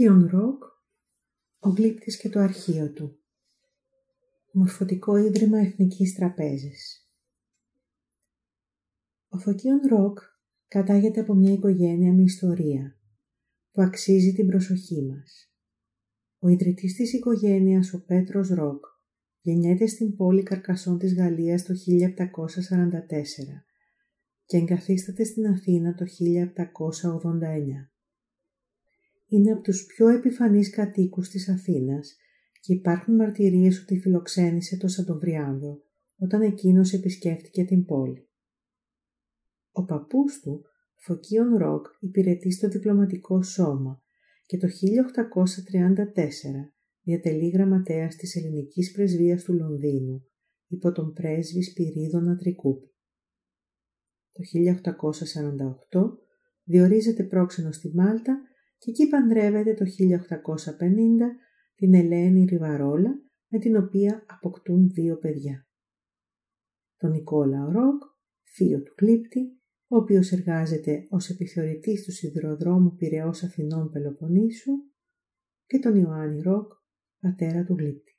Φωκίων Ροκ, ο γλύπτης και το αρχείο του. Μορφωτικό Ίδρυμα Εθνικής Τραπέζης. Ο Φωκίων Ροκ κατάγεται από μια οικογένεια με ιστορία που αξίζει την προσοχή μας. Ο ιδρυτής της οικογένειας, ο Πέτρος Ροκ, γεννιέται στην πόλη Καρκασόν της Γαλλίας το 1744 και εγκαθίσταται στην Αθήνα το 1789 είναι από τους πιο επιφανείς κατοίκους της Αθήνας και υπάρχουν μαρτυρίες ότι φιλοξένησε το Σαντοβριάνδο όταν εκείνος επισκέφτηκε την πόλη. Ο παππούς του, Φωκίον Ροκ, υπηρετεί στο διπλωματικό σώμα και το 1834 διατελεί γραμματέας της ελληνικής πρεσβείας του Λονδίνου υπό τον πρέσβη Σπυρίδωνα Τρικούπη. Το 1848 διορίζεται πρόξενο στη Μάλτα και εκεί παντρεύεται το 1850 την Ελένη Ριβαρόλα με την οποία αποκτούν δύο παιδιά. Τον Νικόλα Ροκ, θείο του κλήπτη, ο οποίος εργάζεται ως επιθεωρητής του σιδηροδρόμου Πυραιός Αθηνών Πελοποννήσου και τον Ιωάννη Ροκ, πατέρα του γλύπτη.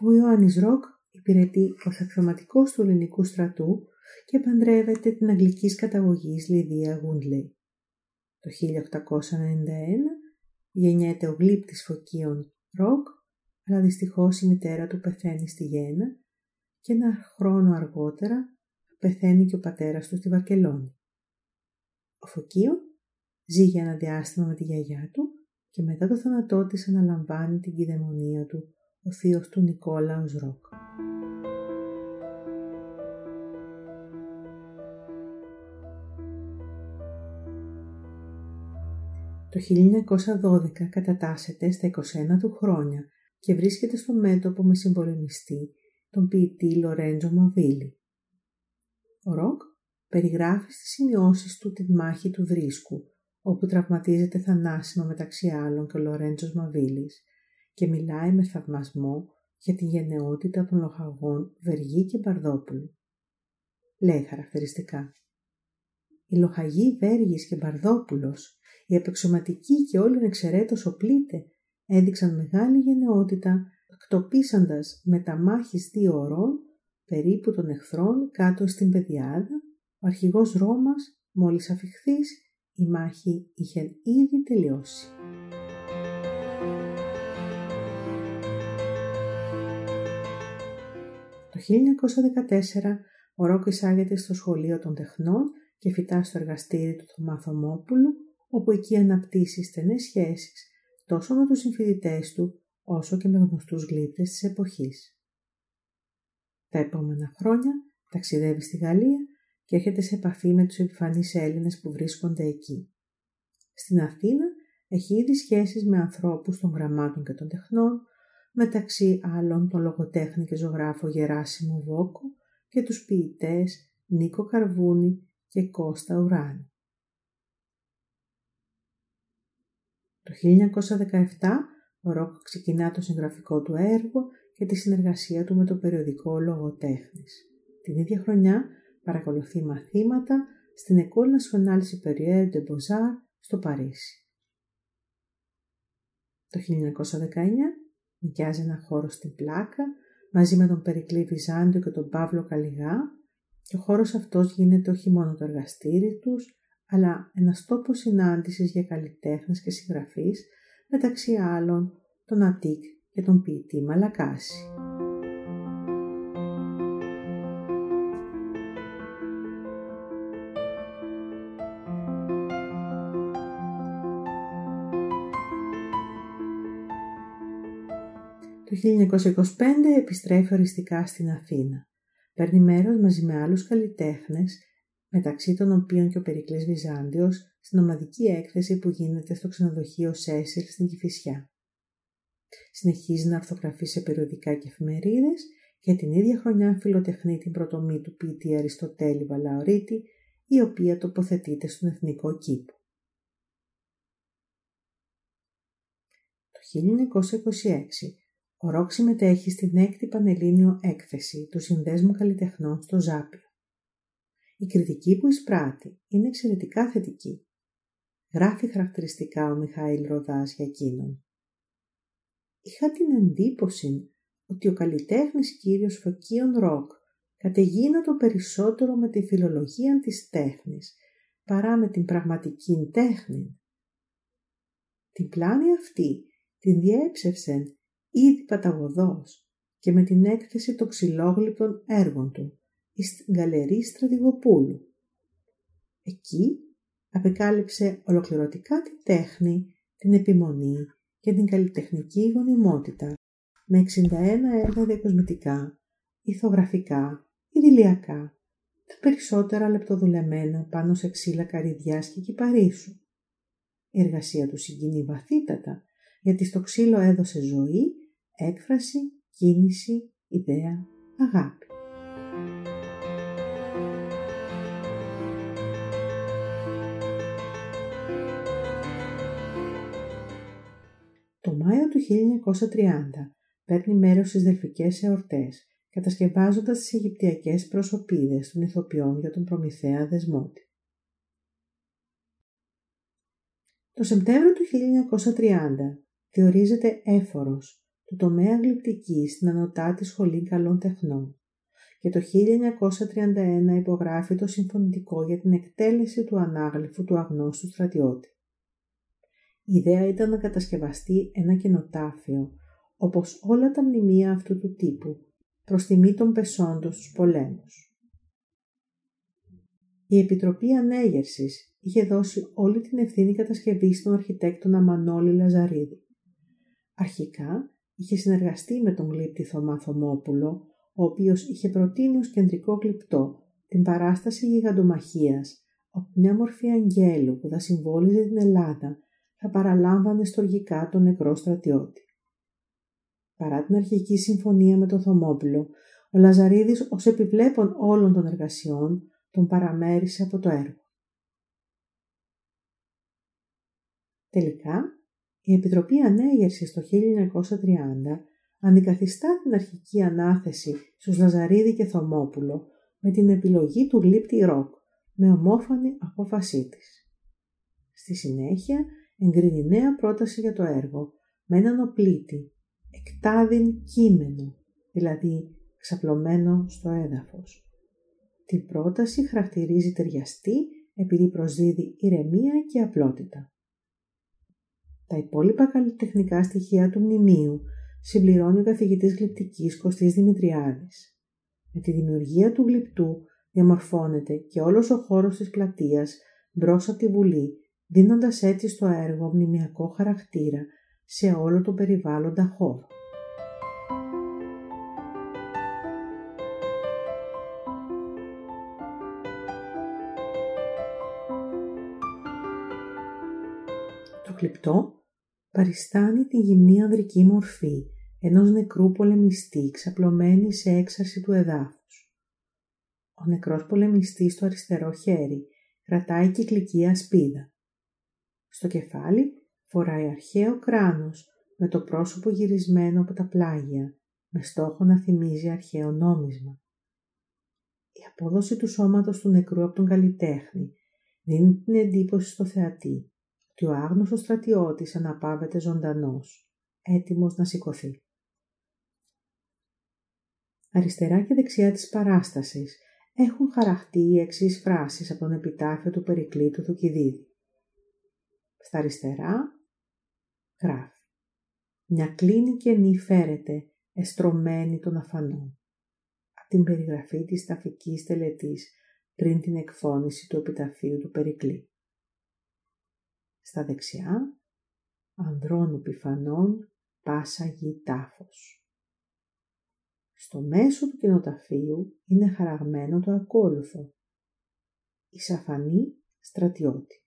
Ο Ιωάννης Ροκ υπηρετεί ως αξιωματικός του ελληνικού στρατού και παντρεύεται την αγγλικής καταγωγής Λιδία Γούντλεϊ. Το 1891 γεννιέται ο γλύπτης φωκίων Ροκ, αλλά δυστυχώς η μητέρα του πεθαίνει στη Γέννα και ένα χρόνο αργότερα πεθαίνει και ο πατέρας του στη Βαρκελόνη. Ο Φωκίων ζει για ένα διάστημα με τη γιαγιά του και μετά το θάνατό της αναλαμβάνει την κυδαιμονία του ο θείος του Νικόλαος Ροκ. Το 1912 κατατάσσεται στα 21 του χρόνια και βρίσκεται στο μέτωπο με συμπολεμιστή τον ποιητή Λορέντζο Μαβίλη. Ο Ροκ περιγράφει στις σημειώσεις του τη μάχη του Βρίσκου, όπου τραυματίζεται θανάσιμα μεταξύ άλλων και ο Λορέντζος Μαβίλης και μιλάει με θαυμασμό για τη γενναιότητα των λοχαγών Βεργή και Μπαρδόπουλου. Λέει χαρακτηριστικά οι λοχαγοί Βέργης και Μπαρδόπουλος, οι απεξωματικοί και όλων εξαιρέτως οπλίτε, έδειξαν μεγάλη γενναιότητα, εκτοπίσαντας με τα μάχης δύο ωρών περίπου των εχθρών κάτω στην Πεδιάδα, ο αρχηγός Ρώμας, μόλις αφιχθείς, η μάχη είχε ήδη τελειώσει. Το 1914 ο Ρόκ εισάγεται στο σχολείο των τεχνών και φυτά στο εργαστήρι του Θωμάθωμόπουλου, όπου εκεί αναπτύσσει στενές σχέσεις τόσο με τους συμφιλητές του, όσο και με γνωστούς γλύπτες της εποχής. Τα επόμενα χρόνια ταξιδεύει στη Γαλλία και έρχεται σε επαφή με τους επιφανείς Έλληνες που βρίσκονται εκεί. Στην Αθήνα έχει ήδη σχέσεις με ανθρώπους των γραμμάτων και των τεχνών, μεταξύ άλλων τον λογοτέχνη και ζωγράφο Γεράσιμο Βόκο και τους ποιητές Νίκο Καρβούνη και Κώστα Ουράνη. Το 1917 ο Ρόκ ξεκινά το συγγραφικό του έργο και τη συνεργασία του με το περιοδικό Λογοτέχνης. Την ίδια χρονιά παρακολουθεί μαθήματα στην École Nationale Supérieure de Beaux-Arts στο Παρίσι. Το 1919 νοικιάζει ένα χώρο στην Πλάκα μαζί με τον Περικλή Βυζάντιο και τον Παύλο Καλιγά και ο χώρος αυτός γίνεται όχι μόνο το εργαστήρι τους, αλλά ένας τόπος συνάντησης για καλλιτέχνες και συγγραφείς, μεταξύ άλλων τον Αττικ και τον ποιητή Μαλακάση. Το 1925 επιστρέφει οριστικά στην Αθήνα. Παίρνει μέρος μαζί με άλλους καλλιτέχνες, μεταξύ των οποίων και ο Περικλής Βυζάντιος, στην ομαδική έκθεση που γίνεται στο ξενοδοχείο Σέσιλ στην Κηφισιά. Συνεχίζει να αρθογραφεί σε περιοδικά και εφημερίδες και την ίδια χρονιά φιλοτεχνεί την πρωτομή του ποιητή Αριστοτέλη Βαλαωρίτη, η οποία τοποθετείται στον Εθνικό Κήπο. Το 1926 ο Ρόκ συμμετέχει στην έκτη Πανελλήνιο έκθεση του Συνδέσμου Καλλιτεχνών στο Ζάπιο. Η κριτική που εισπράττει είναι εξαιρετικά θετική. γράφει χαρακτηριστικά ο Μιχαήλ Ροδάς για εκείνον. Είχα την εντύπωση ότι ο καλλιτέχνης κύριος Φωκίων Ροκ το περισσότερο με τη φιλολογία της τέχνης παρά με την πραγματική τέχνη. Την πλάνη αυτή την διέψευσεν ήδη παταγωδός και με την έκθεση των ξυλόγλυπτων έργων του εις την Γαλερή Στρατηγοπούλου. Εκεί απεκάλυψε ολοκληρωτικά τη τέχνη, την επιμονή και την καλλιτεχνική γονιμότητα με 61 έργα διακοσμητικά, ηθογραφικά, ιδηλιακά, τα περισσότερα λεπτοδουλεμένα πάνω σε ξύλα καρυδιάς και κυπαρίσου. Η εργασία του συγκινεί βαθύτατα, γιατί στο ξύλο έδωσε ζωή, έκφραση, κίνηση, ιδέα, αγάπη. Του 1930 παίρνει μέρος στις δελφικές εορτές, κατασκευάζοντας τις Αιγυπτιακές προσωπίδες των ηθοποιών για τον Προμηθέα Δεσμότη. Το Σεπτέμβριο του 1930 διορίζεται έφορος του τομέα γλυπτικής στην Ανωτάτη Σχολή Καλών Τεχνών και το 1931 υπογράφει το συμφωνητικό για την εκτέλεση του ανάγλυφου του αγνώστου στρατιώτη. Η ιδέα ήταν να κατασκευαστεί ένα κενοτάφιο, όπως όλα τα μνημεία αυτού του τύπου, προς τιμή των πεσόντων στους πολέμους. Η Επιτροπή Ανέγερσης είχε δώσει όλη την ευθύνη κατασκευής στον αρχιτέκτονα Μανώλη Λαζαρίδη. Αρχικά είχε συνεργαστεί με τον γλύπτη Θωμά Θωμόπουλο, ο οποίος είχε προτείνει ως κεντρικό γλυπτό την παράσταση γιγαντομαχίας, όπου μια μορφή αγγέλου που θα συμβόλιζε την Ελλάδα θα παραλάμβανε στοργικά τον νεκρό στρατιώτη. Παρά την αρχική συμφωνία με τον Θωμόπουλο, ο Λαζαρίδης ως επιβλέπων όλων των εργασιών τον παραμέρισε από το έργο. Τελικά, η Επιτροπή Ανέγερσης το 1930 αντικαθιστά την αρχική ανάθεση στους Λαζαρίδη και Θωμόπουλο με την επιλογή του γλύπτη ροκ με ομόφωνη απόφασή της. Στη συνέχεια εγκρίνει νέα πρόταση για το έργο με έναν οπλίτη, εκτάδιν κείμενο, δηλαδή ξαπλωμένο στο έδαφος. Την πρόταση χαρακτηρίζει ταιριαστή επειδή προσδίδει ηρεμία και απλότητα. Τα υπόλοιπα καλλιτεχνικά στοιχεία του μνημείου συμπληρώνει ο καθηγητής γλυπτικής Κωστής Δημητριάδης. Με τη δημιουργία του γλυπτού διαμορφώνεται και όλος ο χώρος της πλατείας μπρος από τη Βουλή, δίνοντας έτσι στο έργο μνημιακό χαρακτήρα σε όλο το περιβάλλοντα χώρο. Το κλειπτό παριστάνει τη γυμνή ανδρική μορφή ενός νεκρού πολεμιστή ξαπλωμένη σε έξαρση του εδάφους. Ο νεκρός πολεμιστής στο αριστερό χέρι κρατάει κυκλική ασπίδα. Στο κεφάλι φοράει αρχαίο κράνος με το πρόσωπο γυρισμένο από τα πλάγια, με στόχο να θυμίζει αρχαίο νόμισμα. Η απόδοση του σώματος του νεκρού από τον καλλιτέχνη δίνει την εντύπωση στο θεατή ότι ο άγνωστος στρατιώτης αναπάβεται ζωντανός, έτοιμος να σηκωθεί. Αριστερά και δεξιά της παράστασης έχουν χαραχτεί οι εξής φράσεις από τον επιτάφιο του Περικλήτου του Θουκυδίδη. Στα αριστερά γράφει «Μια κλίνη καινή φέρεται, εστρωμένη των αφανών» από την περιγραφή της ταφικής τελετής πριν την εκφώνηση του επιταφείου του Περικλή. Στα δεξιά, ανδρών επιφανών, πάσα γη τάφος. Στο μέσο του κοινοταφείου είναι χαραγμένο το ακόλουθο. Η σαφανή στρατιώτη.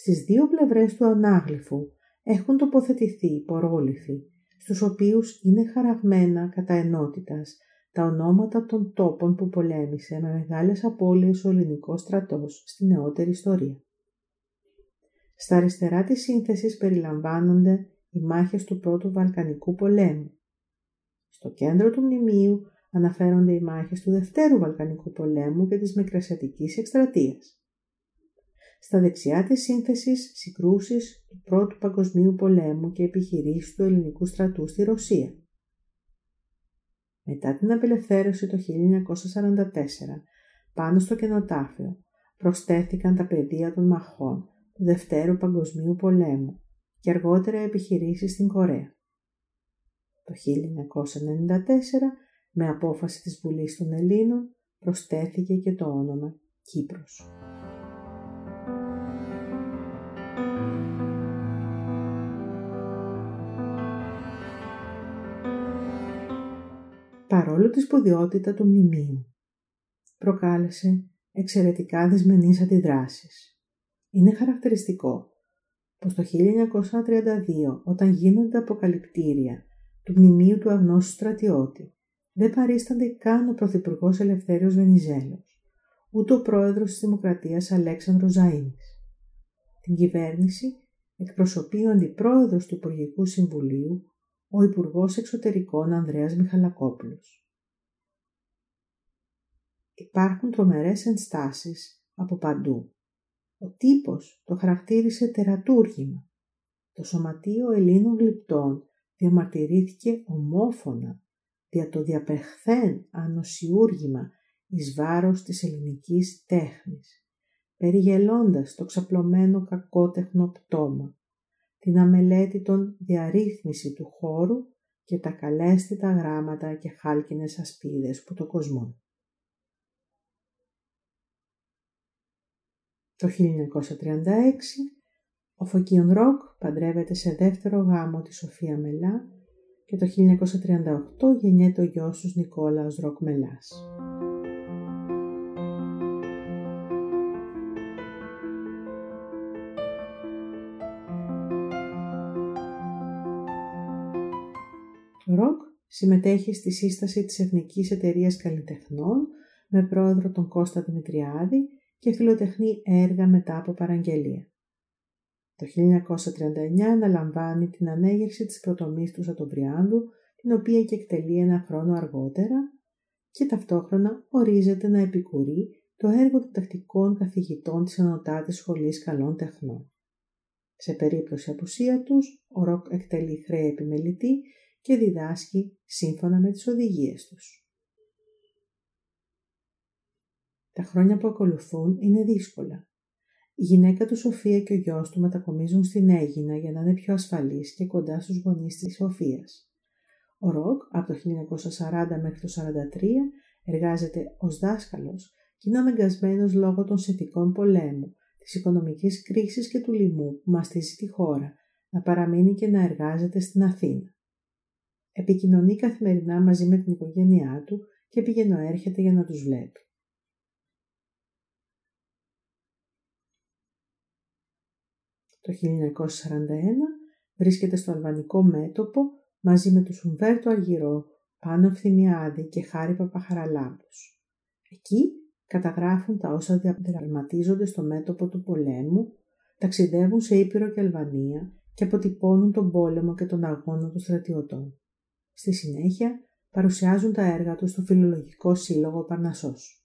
Στις δύο πλευρές του ανάγλυφου έχουν τοποθετηθεί υπορόλυφοι, στους οποίους είναι χαραγμένα κατά ενότητας τα ονόματα των τόπων που πολέμησε με μεγάλες απώλειες ο ελληνικός στρατός στη νεότερη ιστορία. Στα αριστερά της σύνθεσης περιλαμβάνονται οι μάχες του Πρώτου Βαλκανικού πολέμου. Στο κέντρο του μνημείου αναφέρονται οι μάχες του Δευτέρου Βαλκανικού πολέμου και της Μικρασιατικής εκστρατείας. Στα δεξιά της σύνθεσης συγκρούσεις του Πρώτου Παγκοσμίου Πολέμου και επιχειρήσεις του ελληνικού στρατού στη Ρωσία. Μετά την απελευθέρωση το 1944, πάνω στο κενοτάφιο, προσθέθηκαν τα πεδία των μαχών του Δευτέρου Παγκοσμίου Πολέμου και αργότερα επιχειρήσεις στην Κορέα. Το 1994, με απόφαση της Βουλής των Ελλήνων, προσθέθηκε και το όνομα Κύπρος. Παρόλο τη σπουδαιότητα του μνημείου, προκάλεσε εξαιρετικά δυσμενείς αντιδράσεις. Είναι χαρακτηριστικό πως το 1932 όταν γίνονται αποκαλυπτήρια του μνημείου του αγνώστου στρατιώτη δεν παρίστανται καν ο Πρωθυπουργός Ελευθέριος Βενιζέλος, ούτε ο Πρόεδρος της Δημοκρατίας Αλέξανδρος Ζαΐνης. Την κυβέρνηση εκπροσωπεί ο Αντιπρόεδρος του Υπουργικού Συμβουλίου, ο Υπουργός Εξωτερικών Ανδρέας Μιχαλακόπουλος. Υπάρχουν τρομερές ενστάσεις από παντού. Ο τύπος το χαρακτήρισε τερατούργημα. Το Σωματείο Ελλήνων Γλυπτών διαμαρτυρήθηκε ομόφωνα δια το διαπεχθέν ανοσιούργημα εις βάρος της ελληνικής τέχνης, περιγελώντας το ξαπλωμένο κακότεχνο πτώμα, την αμελέτητον διαρρύθμιση του χώρου και τα καλέσθητα γράμματα και χάλκινες ασπίδες που το κοσμούν. Το 1936 ο Φωκίον Ροκ παντρεύεται σε δεύτερο γάμο της Σοφία Μελά και το 1938 γεννιέται ο γιος τους Νικόλαος Ροκ Μελάς. Ο Ροκ συμμετέχει στη σύσταση της Εθνικής Εταιρείας Καλλιτεχνών με πρόεδρο τον Κώστα Δημητριάδη και φιλοτεχνεί έργα μετά από παραγγελία. Το 1939 αναλαμβάνει την ανέγερση της πρωτομής του Σατομπριάνδου, την οποία και εκτελεί ένα χρόνο αργότερα και ταυτόχρονα ορίζεται να επικουρεί το έργο των τακτικών καθηγητών της Ανωτάτης Σχολής Καλών Τεχνών. Σε περίπτωση απουσία τους, ο Ροκ εκτελεί χρέη επιμελητή και διδάσκει σύμφωνα με τις οδηγίες τους. Τα χρόνια που ακολουθούν είναι δύσκολα. Η γυναίκα του Σοφία και ο γιος του μετακομίζουν στην Αίγινα για να είναι πιο ασφαλείς και κοντά στους γονείς της Σοφίας. Ο Ροκ από το 1940 μέχρι το 1943 εργάζεται ως δάσκαλος και είναι αναγκασμένος λόγω των συνθηκών πολέμου, της οικονομικής κρίσης και του λοιμού που μαστίζει τη χώρα, να παραμείνει και να εργάζεται στην Αθήνα. Επικοινωνεί καθημερινά μαζί με την οικογένειά του και πηγαίνω έρχεται για να τους βλέπει. Το 1941 βρίσκεται στο αλβανικό μέτωπο μαζί με τους Ουμβέρτο Αργυρό, Πάνο Ευθυμιάδη και Χάρη Παπαχαραλάμπους. Εκεί καταγράφουν τα όσα διαδραματίζονται στο μέτωπο του πολέμου, ταξιδεύουν σε Ήπειρο και Αλβανία και αποτυπώνουν τον πόλεμο και τον αγώνα των στρατιωτών. Στη συνέχεια παρουσιάζουν τα έργα τους στο Φιλολογικό Σύλλογο Παρνασσός.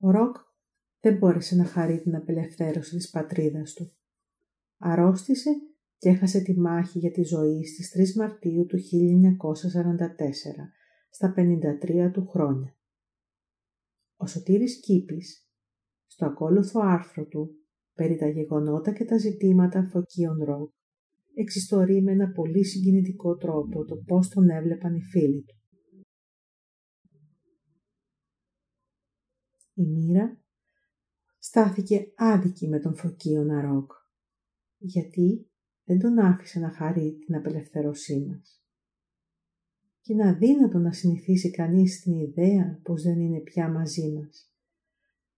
Ο Ροκ δεν μπόρεσε να χαρεί την απελευθέρωση της πατρίδας του. Αρρώστησε και έχασε τη μάχη για τη ζωή στις 3 Μαρτίου του 1944, στα 53 του χρόνια. Ο Σωτήρης Κήπης, στο ακόλουθο άρθρο του περί τα γεγονότα και τα ζητήματα φωκίων Ροκ, εξιστορεί με ένα πολύ συγκινητικό τρόπο το πώς τον έβλεπαν οι φίλοι του. Η μοίρα στάθηκε άδικη με τον Φωκίωνα Ροκ, γιατί δεν τον άφησε να χαρεί την απελευθέρωσή μας. Και είναι αδύνατο να συνηθίσει κανείς την ιδέα πως δεν είναι πια μαζί μας,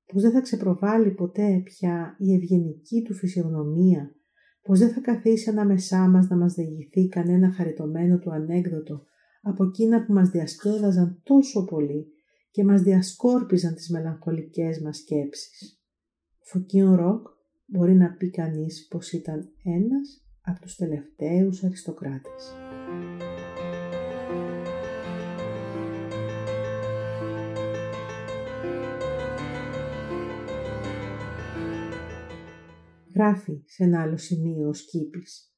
πως δεν θα ξεπροβάλλει ποτέ πια η ευγενική του φυσιογνωμία, πως δεν θα καθίσει ανάμεσά μας να μας διηγηθεί κανένα χαριτωμένο του ανέκδοτο από εκείνα που μας διασκέδαζαν τόσο πολύ και μας διασκόρπιζαν τις μελαγχολικές μας σκέψεις. Φωκίον Ροκ μπορεί να πει κανείς πως ήταν ένας από τους τελευταίους αριστοκράτες. Γράφει σε ένα άλλο σημείο ο Σκύπης.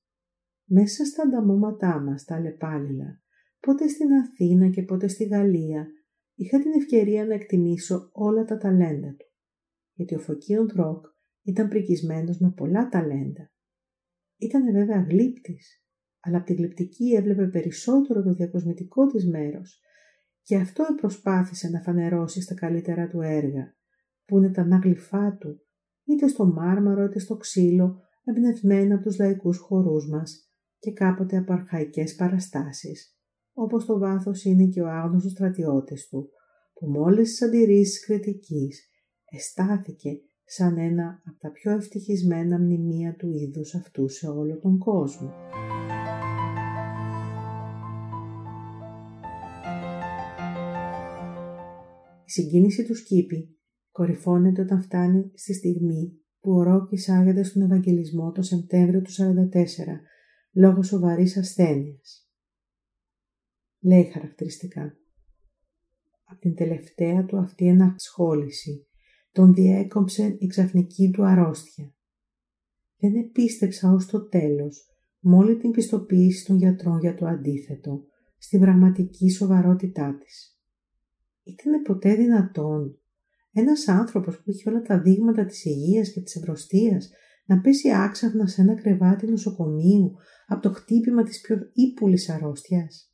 Μέσα στα ανταμώματά μας τα λεπάλιλα, πότε στην Αθήνα και πότε στη Γαλλία, είχα την ευκαιρία να εκτιμήσω όλα τα ταλέντα του. Γιατί ο Φωκίον Ροκ ήταν πρικισμένος με πολλά ταλέντα. Ήταν βέβαια γλύπτης, αλλά από τη γλυπτική έβλεπε περισσότερο το διακοσμητικό της μέρος και αυτό προσπάθησε να φανερώσει στα καλύτερα του έργα, που είναι τα ανάγλυφά του, είτε στο μάρμαρο είτε στο ξύλο, εμπνευσμένα από τους λαϊκούς χορούς μας και κάποτε από αρχαϊκές παραστάσεις, όπως το βάθος είναι και ο άγνωστος στρατιώτης του, που μόλις τις αντιρρήσεις κριτικής εστάθηκε σαν ένα από τα πιο ευτυχισμένα μνημεία του είδους αυτού σε όλο τον κόσμο. Η συγκίνηση του Σκύπη κορυφώνεται όταν φτάνει στη στιγμή που ο Ρόκ εισάγεται στον Ευαγγελισμό το Σεπτέμβριο του 1944 λόγω σοβαρής ασθένειας. Λέει χαρακτηριστικά. Από την τελευταία του αυτή ενασχόληση τον διέκοψε η ξαφνική του αρρώστια. Δεν επίστεψα ως το τέλος, μόλι την πιστοποίηση των γιατρών για το αντίθετο, στην πραγματική σοβαρότητά της. Ήταν ποτέ δυνατόν ένας άνθρωπος που είχε όλα τα δείγματα της υγείας και της ευρωστίας να πέσει άξαφνα σε ένα κρεβάτι νοσοκομείου από το χτύπημα της πιο ύπουλης αρρώστιας;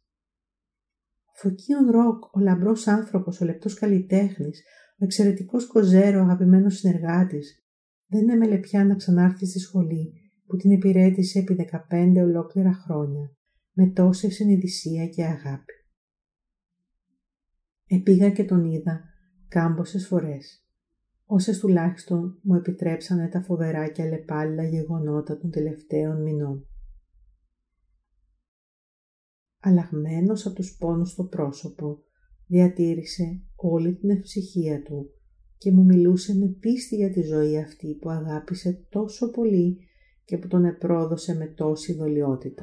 Ο Φωκίον Ροκ, ο λαμπρός άνθρωπος, ο λεπτός καλλιτέχνης, ο εξαιρετικός κοζέρο, ο αγαπημένος συνεργάτης, δεν έμελε πια να ξανάρθει στη σχολή που την υπηρέτησε επί 15 ολόκληρα χρόνια, με τόση ευσυνειδησία και αγάπη. Επήγα και τον είδα κάμποσες φορές, όσες τουλάχιστον μου επιτρέψανε τα φοβερά και αλλεπάλληλα γεγονότα των τελευταίων μηνών. Αλλαγμένος από τους πόνους στο πρόσωπο, διατήρησε όλη την ευψυχία του και μου μιλούσε με πίστη για τη ζωή αυτή που αγάπησε τόσο πολύ και που τον επρόδωσε με τόση δολιότητα.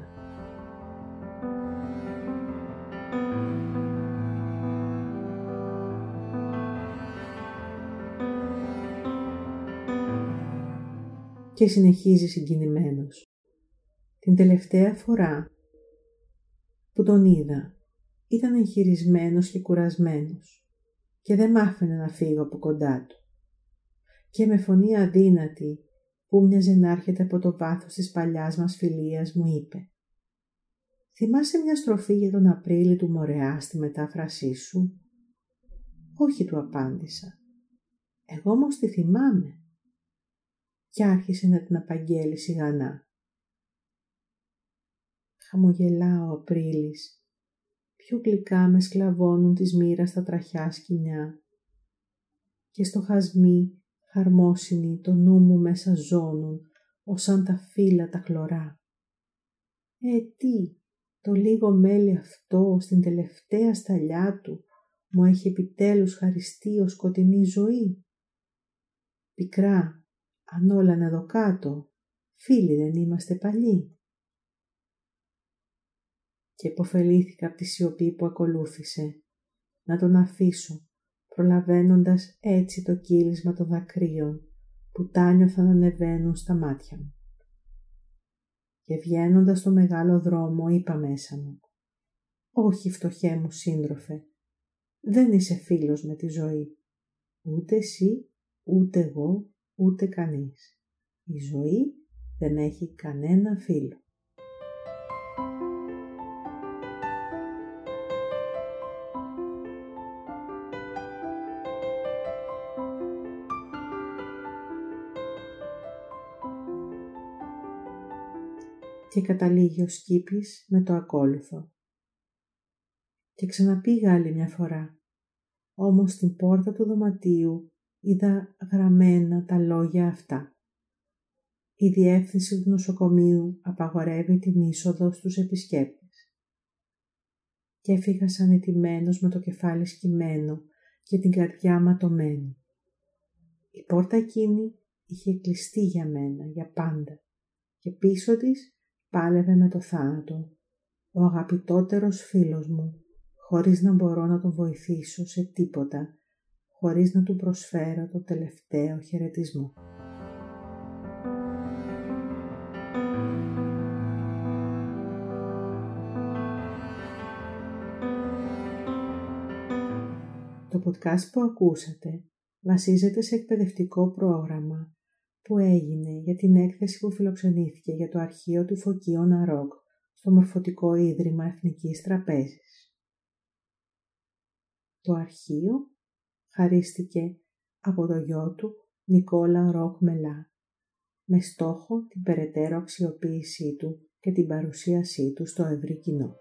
Και συνεχίζει συγκινημένος. Την τελευταία φορά που τον είδα ήταν εγχειρισμένος και κουρασμένος και δεν μ' άφηνε να φύγω από κοντά του. Και με φωνή αδύνατη που μοιάζε να έρχεται από το βάθος της παλιάς μας φιλίας μου είπε «Θυμάσαι μια στροφή για τον Απρίλη του Μορεά στη μετάφρασή σου» «Όχι» του απάντησα. «Εγώ όμως τη θυμάμαι» και άρχισε να την απαγγέλει σιγανά. Χαμογελά ο Απρίλης πιο γλυκά με σκλαβώνουν της μοίρας στα τραχιά σκηνιά. Και στο χασμί χαρμόσυνοι το νου μου μέσα ζώνουν, ως σαν τα φύλλα τα χλωρά. Ε, τι, το λίγο μέλι αυτό στην τελευταία σταλιά του μου έχει επιτέλους χαριστεί ως σκοτεινή ζωή; Πικρά, αν όλα εδώ κάτω, φίλοι δεν είμαστε παλιοί και υποφελήθηκα από τη σιωπή που ακολούθησε. Να τον αφήσω, προλαβαίνοντας έτσι το κύλισμα των δακρύων που τα να ανεβαίνουν στα μάτια μου. Και βγαίνοντας στο μεγάλο δρόμο είπα μέσα μου «Όχι φτωχέ μου σύντροφε, δεν είσαι φίλος με τη ζωή. Ούτε εσύ, ούτε εγώ, ούτε κανείς. Η ζωή δεν έχει κανένα φίλο». Και καταλήγει ο Σκύπης με το ακόλουθο. Και ξαναπήγα άλλη μια φορά, όμως στην πόρτα του δωματίου είδα γραμμένα τα λόγια αυτά. Η διεύθυνση του νοσοκομείου απαγορεύει την είσοδο στους επισκέπτες. Και έφυγα σαν ετημένος με το κεφάλι σκυμμένο και την καρδιά ματωμένη. Η πόρτα εκείνη είχε κλειστεί για μένα, για πάντα, και πίσω της Πάλευε με το θάνατο, ο αγαπητότερος φίλος μου, χωρίς να μπορώ να τον βοηθήσω σε τίποτα, χωρίς να του προσφέρω το τελευταίο χαιρετισμό. Το podcast που ακούσατε βασίζεται σε εκπαιδευτικό πρόγραμμα που έγινε για την έκθεση που φιλοξενήθηκε για το αρχείο του Φωκίων Αρόκ στο Μορφωτικό Ίδρυμα Εθνικής Τραπέζης. Το αρχείο χαρίστηκε από το γιο του Νικόλα Ροκ Μελά με στόχο την περαιτέρω αξιοποίησή του και την παρουσίασή του στο ευρύ κοινό.